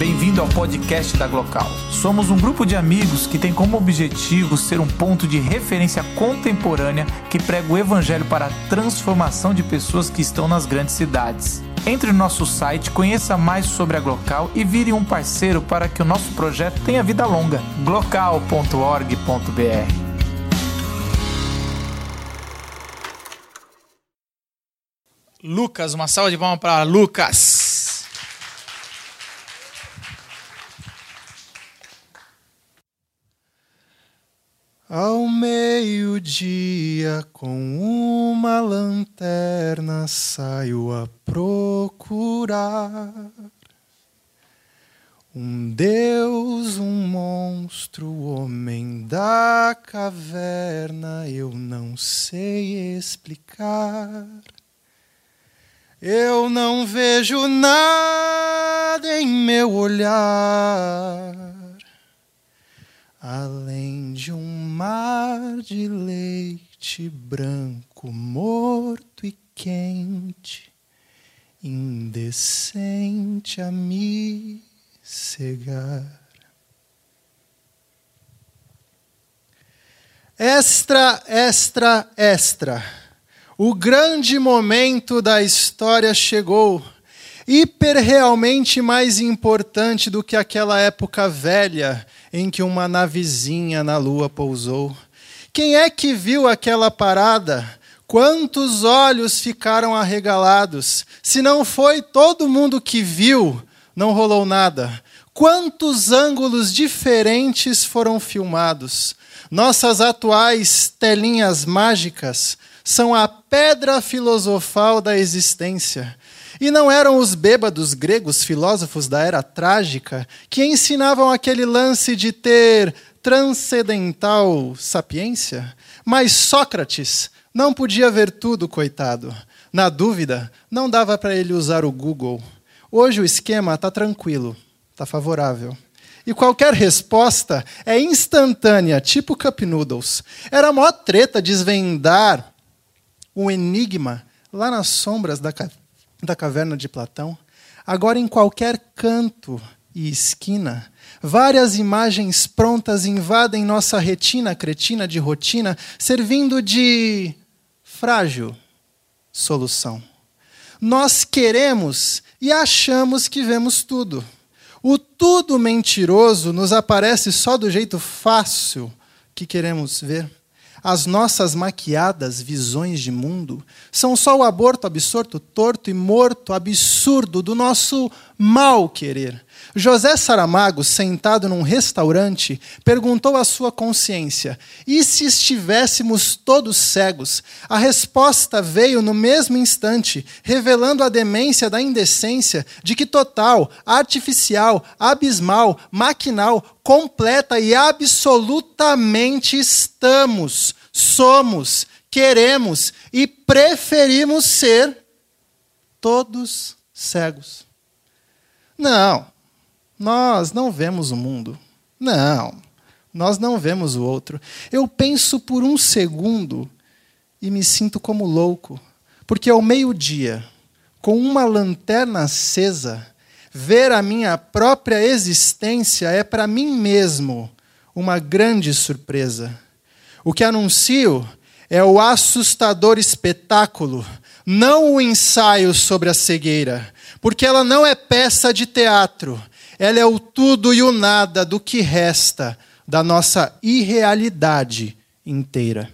Bem-vindo ao podcast da Glocal. Somos um grupo de amigos que tem como objetivo ser um ponto de referência contemporânea que prega o evangelho para a transformação de pessoas que estão nas grandes cidades. Entre no nosso site, conheça mais sobre a Glocal e vire um parceiro para que o nosso projeto tenha vida longa. glocal.org.br Lucas, uma salva de palmas para Lucas. Ao meio-dia, com uma lanterna, saio a procurar um Deus, um monstro, homem da caverna, eu não sei explicar. Eu não vejo nada em meu olhar além de um mar de leite branco, morto e quente, indecente a me cegar. Extra, extra, extra. O grande momento da história chegou hiper realmente mais importante do que aquela época velha em que uma navezinha na lua pousou. Quem é que viu aquela parada? Quantos olhos ficaram arregalados? Se não foi todo mundo que viu, não rolou nada. Quantos ângulos diferentes foram filmados? Nossas atuais telinhas mágicas são a pedra filosofal da existência. E não eram os bêbados gregos filósofos da era trágica que ensinavam aquele lance de ter transcendental sapiência? Mas Sócrates não podia ver tudo, coitado. Na dúvida, não dava para ele usar o Google. Hoje o esquema está tranquilo, está favorável. E qualquer resposta é instantânea, tipo Cup Noodles. Era a maior treta desvendar o enigma lá nas sombras da, da caverna de Platão, agora em qualquer canto e esquina, várias imagens prontas invadem nossa retina cretina de rotina, servindo de frágil solução. Nós queremos e achamos que vemos tudo. O tudo mentiroso nos aparece só do jeito fácil que queremos ver. As nossas maquiadas visões de mundo são só o aborto absorto, torto e morto absurdo do nosso mal querer. José Saramago, sentado num restaurante, perguntou à sua consciência: e se estivéssemos todos cegos? A resposta veio no mesmo instante, revelando a demência da indecência de que total, artificial, abismal, maquinal, completa e absolutamente estamos, somos, queremos e preferimos ser todos cegos. Não, nós não vemos o mundo. Não, nós não vemos o outro. Eu penso por um segundo e me sinto como louco, porque ao meio-dia, com uma lanterna acesa, ver a minha própria existência é para mim mesmo uma grande surpresa. O que anuncio é o assustador espetáculo, não o ensaio sobre a cegueira, porque ela não é peça de teatro, ela é o tudo e o nada do que resta da nossa irrealidade inteira.